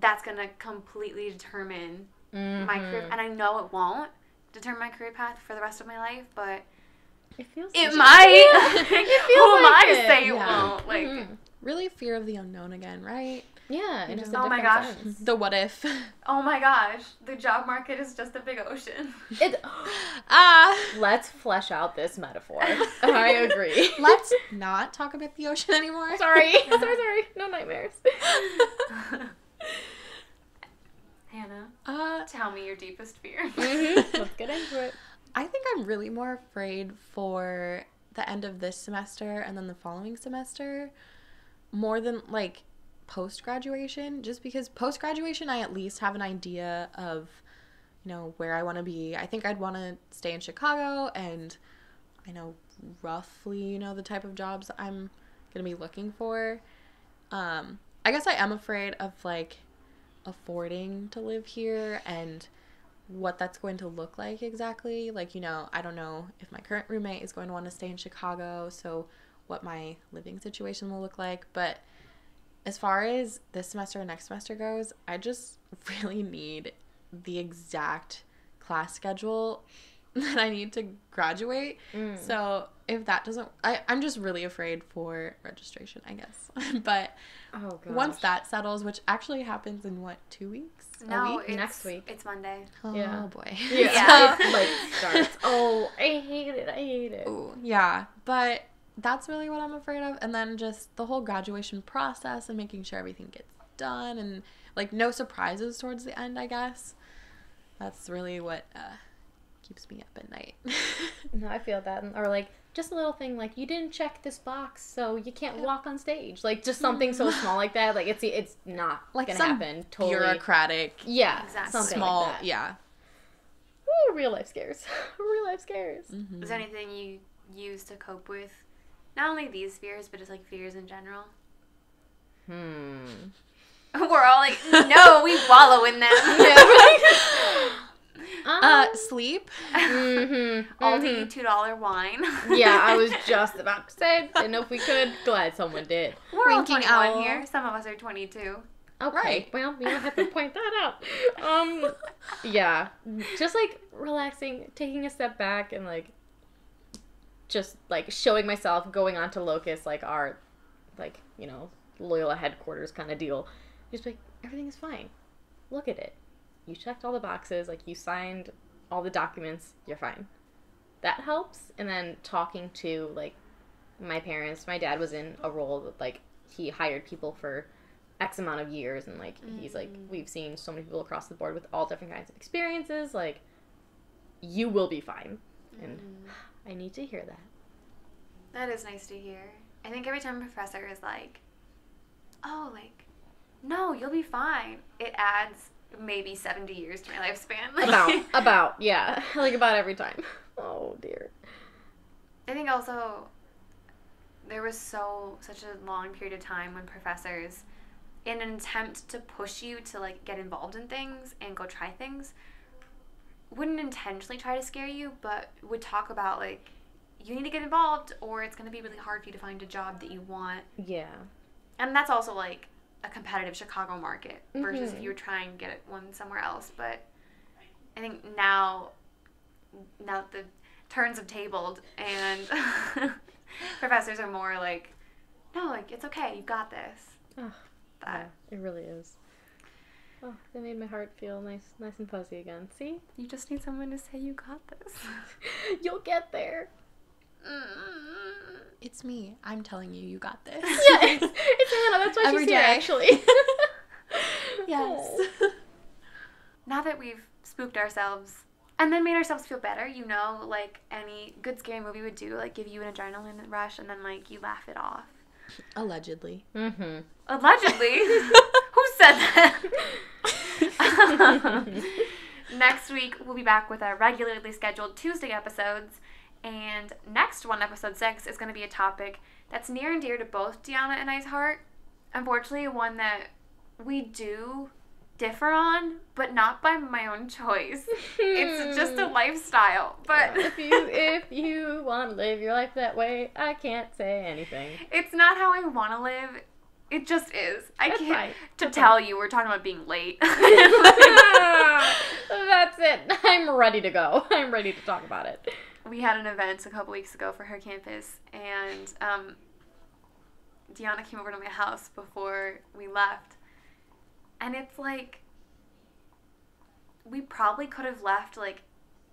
[SPEAKER 1] that's going to completely determine my career
[SPEAKER 2] Mhm.
[SPEAKER 1] and I know it won't determine my career path for the rest of my life, but
[SPEAKER 2] It feels.
[SPEAKER 1] it might.
[SPEAKER 2] it
[SPEAKER 1] Who
[SPEAKER 2] feels
[SPEAKER 1] am
[SPEAKER 2] like
[SPEAKER 1] I to say it
[SPEAKER 3] Yeah.
[SPEAKER 1] won't? Like,
[SPEAKER 2] Mhm.
[SPEAKER 3] Really fear of the unknown again, right?
[SPEAKER 2] Yeah, and just a
[SPEAKER 1] Oh my
[SPEAKER 2] different
[SPEAKER 1] gosh.
[SPEAKER 2] sense.
[SPEAKER 3] The what if.
[SPEAKER 1] oh my gosh, the job market is just a big ocean.
[SPEAKER 2] It,
[SPEAKER 3] Ah.
[SPEAKER 2] let's flesh out this metaphor. I agree.
[SPEAKER 3] Let's not talk about the ocean anymore.
[SPEAKER 2] sorry, sorry, sorry. No nightmares.
[SPEAKER 1] Hannah,
[SPEAKER 3] Uh,
[SPEAKER 1] tell me your deepest fear.
[SPEAKER 2] Mm-hmm. Let's get into it.
[SPEAKER 3] I think I'm really more afraid for the end of this semester and then the following semester more than like post graduation just because post graduation I at least have an idea of you know where I want to be. I think I'd want to stay in Chicago and I know roughly you know the type of jobs I'm going to be looking for. Um I guess I am afraid of like affording to live here and what that's going to look like exactly. Like, you know, I don't know if my current roommate is going to want to stay in Chicago, so what my living situation will look like. But as far as this semester and next semester goes, I just really need the exact class schedule that I need to graduate.
[SPEAKER 2] Mm.
[SPEAKER 3] So if that doesn't, I, I'm just really afraid for registration, I guess. but
[SPEAKER 2] Oh
[SPEAKER 3] once that settles, which actually happens in what, two weeks? A
[SPEAKER 1] no,
[SPEAKER 3] week?
[SPEAKER 2] Next week.
[SPEAKER 1] It's Monday.
[SPEAKER 3] Oh
[SPEAKER 2] Yeah.
[SPEAKER 3] boy.
[SPEAKER 2] Yeah.
[SPEAKER 1] Yeah.
[SPEAKER 2] it, like starts. Oh, I hate it. I hate it.
[SPEAKER 3] Ooh, yeah, but that's really what I'm afraid of. And then just the whole graduation process and making sure everything gets done and like no surprises towards the end, I guess. That's really what uh, keeps me up at night.
[SPEAKER 2] No, I feel that. Or like just a little thing like you didn't check this box, so you can't walk on stage. Like just something so small like that. Like it's it's not
[SPEAKER 3] like
[SPEAKER 2] gonna
[SPEAKER 3] some
[SPEAKER 2] happen. Totally.
[SPEAKER 3] bureaucratic,
[SPEAKER 2] yeah.
[SPEAKER 1] Exactly.
[SPEAKER 2] Something
[SPEAKER 3] small,
[SPEAKER 2] like that.
[SPEAKER 3] yeah.
[SPEAKER 2] Ooh, real life scares. real life scares.
[SPEAKER 3] Mhm.
[SPEAKER 1] Is there anything you use to cope with not only these fears, but just like fears in general?
[SPEAKER 2] Hmm.
[SPEAKER 1] We're all like, no, we wallow in them.
[SPEAKER 3] Uh, sleep.
[SPEAKER 2] mm-hmm.
[SPEAKER 1] Aldi two dollar wine.
[SPEAKER 2] Yeah, I was just about to say. Didn't know if we could. Glad someone did.
[SPEAKER 1] We're all
[SPEAKER 3] Winking
[SPEAKER 1] 21
[SPEAKER 3] owl.
[SPEAKER 1] here. Some of us are 22.
[SPEAKER 2] Okay.
[SPEAKER 3] Right.
[SPEAKER 2] Well, you don't have to point that out. Um, yeah, just like relaxing, taking a step back, and like just like showing myself going on to Locust, like our like you know Loyola headquarters kind of deal. Just like everything is fine. Look at it. You checked all the boxes. Like you signed all the documents. You're fine. That helps. And then talking to like my parents. My dad was in a role that like he hired people for X amount of years, and like he's like, mm. we've seen so many people across the board with all different kinds of experiences. Like, you will be fine, and mm. I need to hear that.
[SPEAKER 1] That is nice to hear. I think every time a professor is like, oh, like, no, you'll be fine, it adds maybe 70 years to my lifespan. Like,
[SPEAKER 2] About, about, yeah, like about every time. Oh dear.
[SPEAKER 1] I think also there was so such a long period of time when professors in an attempt to push you to like get involved in things and go try things wouldn't intentionally try to scare you but would talk about like you need to get involved or it's going to be really hard for you to find a job that you want
[SPEAKER 2] Yeah.
[SPEAKER 1] and that's also like a competitive chicago market versus
[SPEAKER 2] Mhm.
[SPEAKER 1] if you were trying to get one somewhere else but i think now now that the turns have tabled and professors are more like no like it's okay you got this
[SPEAKER 2] Oh, yeah, it really is. Oh, that made my heart feel nice, nice and fuzzy again. See,
[SPEAKER 1] you just need someone to say you got this
[SPEAKER 2] you'll get there.
[SPEAKER 3] It's me. I'm telling you, you got this.
[SPEAKER 2] Yeah, it's, it's Hannah. That's why
[SPEAKER 3] Every
[SPEAKER 2] she's here, actually.
[SPEAKER 3] yes.
[SPEAKER 1] now that we've spooked ourselves and then made ourselves feel better, you know, like any good scary movie would do, like give you an adrenaline rush and then like you laugh it off.
[SPEAKER 3] Allegedly.
[SPEAKER 2] mm-hmm.
[SPEAKER 1] Allegedly. Who said that? next week we'll be back with our regularly scheduled Tuesday episodes. And next one, episode six, is going to be a topic that's near and dear to both Deanna and I's heart. Unfortunately, one that we do differ on, but not by my own choice. It's just a hmm. lifestyle. But
[SPEAKER 2] if you if you want to live your life that way, I can't say anything.
[SPEAKER 1] it's not how I want to live. It just is. I
[SPEAKER 2] That's
[SPEAKER 1] can't
[SPEAKER 2] fine.
[SPEAKER 1] to
[SPEAKER 2] That's
[SPEAKER 1] tell you we're talking about being late.
[SPEAKER 2] That's it. I'm ready to go. I'm ready to talk about it.
[SPEAKER 1] We had an event a couple weeks ago for her campus, and um, Deanna came over to my house before we left, and it's like we probably could have left like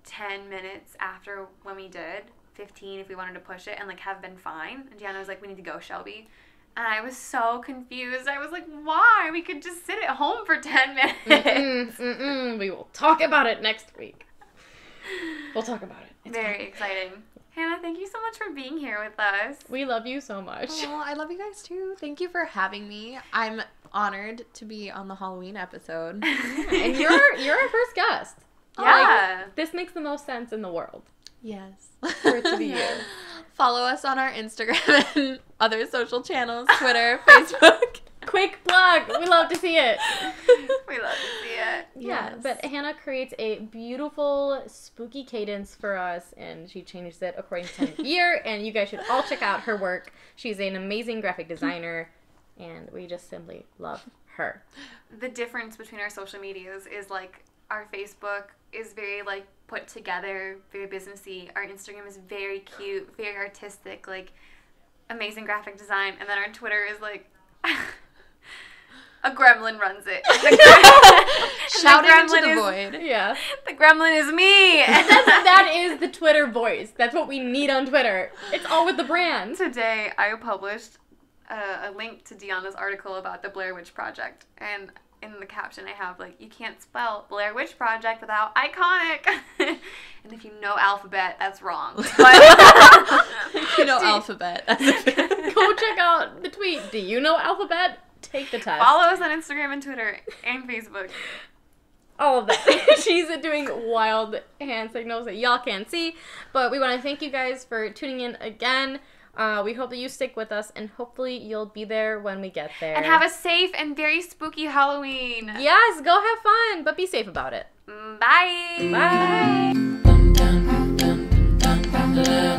[SPEAKER 1] ten minutes after when we did, fifteen if we wanted to push it, and like have been fine. And Deanna was like, "We need to go, Shelby." And I was so confused. I was like, "Why? We could just sit at home for ten minutes."
[SPEAKER 2] Mm-mm, mm-mm. We will talk about it next week. We'll talk about it. It's
[SPEAKER 1] Very
[SPEAKER 2] fine.
[SPEAKER 1] exciting. Hannah, thank you so much for being here with us.
[SPEAKER 2] We love you so much.
[SPEAKER 3] Oh, I love you guys too. Thank you for having me. I'm honored to be on the Halloween episode.
[SPEAKER 2] And you're you're our first guest.
[SPEAKER 1] Yeah.
[SPEAKER 2] This makes the most sense in the world.
[SPEAKER 3] Yes.
[SPEAKER 2] For it to be you.
[SPEAKER 3] Follow us on our Instagram and other social channels, Twitter, Facebook.
[SPEAKER 2] Quick plug. We love to see it.
[SPEAKER 1] we love to see it.
[SPEAKER 2] Yeah,
[SPEAKER 3] Yes.
[SPEAKER 2] but Hannah creates a beautiful spooky cadence for us, and she changes it according to time of year. And you guys should all check out her work. She's an amazing graphic designer, and we just simply love her.
[SPEAKER 1] The difference between our social medias is like our Facebook is very like put together, very businessy. Our Instagram is very cute, very artistic, like amazing graphic design, and then our Twitter is like a gremlin runs it. The
[SPEAKER 3] Shouting into
[SPEAKER 1] gremlin
[SPEAKER 3] the
[SPEAKER 1] is-
[SPEAKER 3] void.
[SPEAKER 2] Yeah,
[SPEAKER 1] The gremlin is me.
[SPEAKER 2] that's, the Twitter voice. That's what we need on Twitter. It's all with the brand.
[SPEAKER 1] Today, I published a, a link to Deanna's article about the Blair Witch Project, and in the caption, I have like, "You can't spell Blair Witch Project without iconic." and if you know alphabet, that's wrong. But
[SPEAKER 3] you know
[SPEAKER 2] Do-
[SPEAKER 3] alphabet. as a.
[SPEAKER 2] Go check out the tweet. Do you know alphabet? Take the test.
[SPEAKER 1] Follow us on Instagram and Twitter and Facebook.
[SPEAKER 2] All of that. She's doing wild hand signals that y'all can't see. But we want to thank you guys for tuning in again. Uh, we hope that you stick with us and hopefully you'll be there when we get there.
[SPEAKER 1] And have a safe and very spooky Halloween.
[SPEAKER 2] Yes, go have fun, but be safe about it. Mm, bye.
[SPEAKER 1] Bye.
[SPEAKER 2] Bye.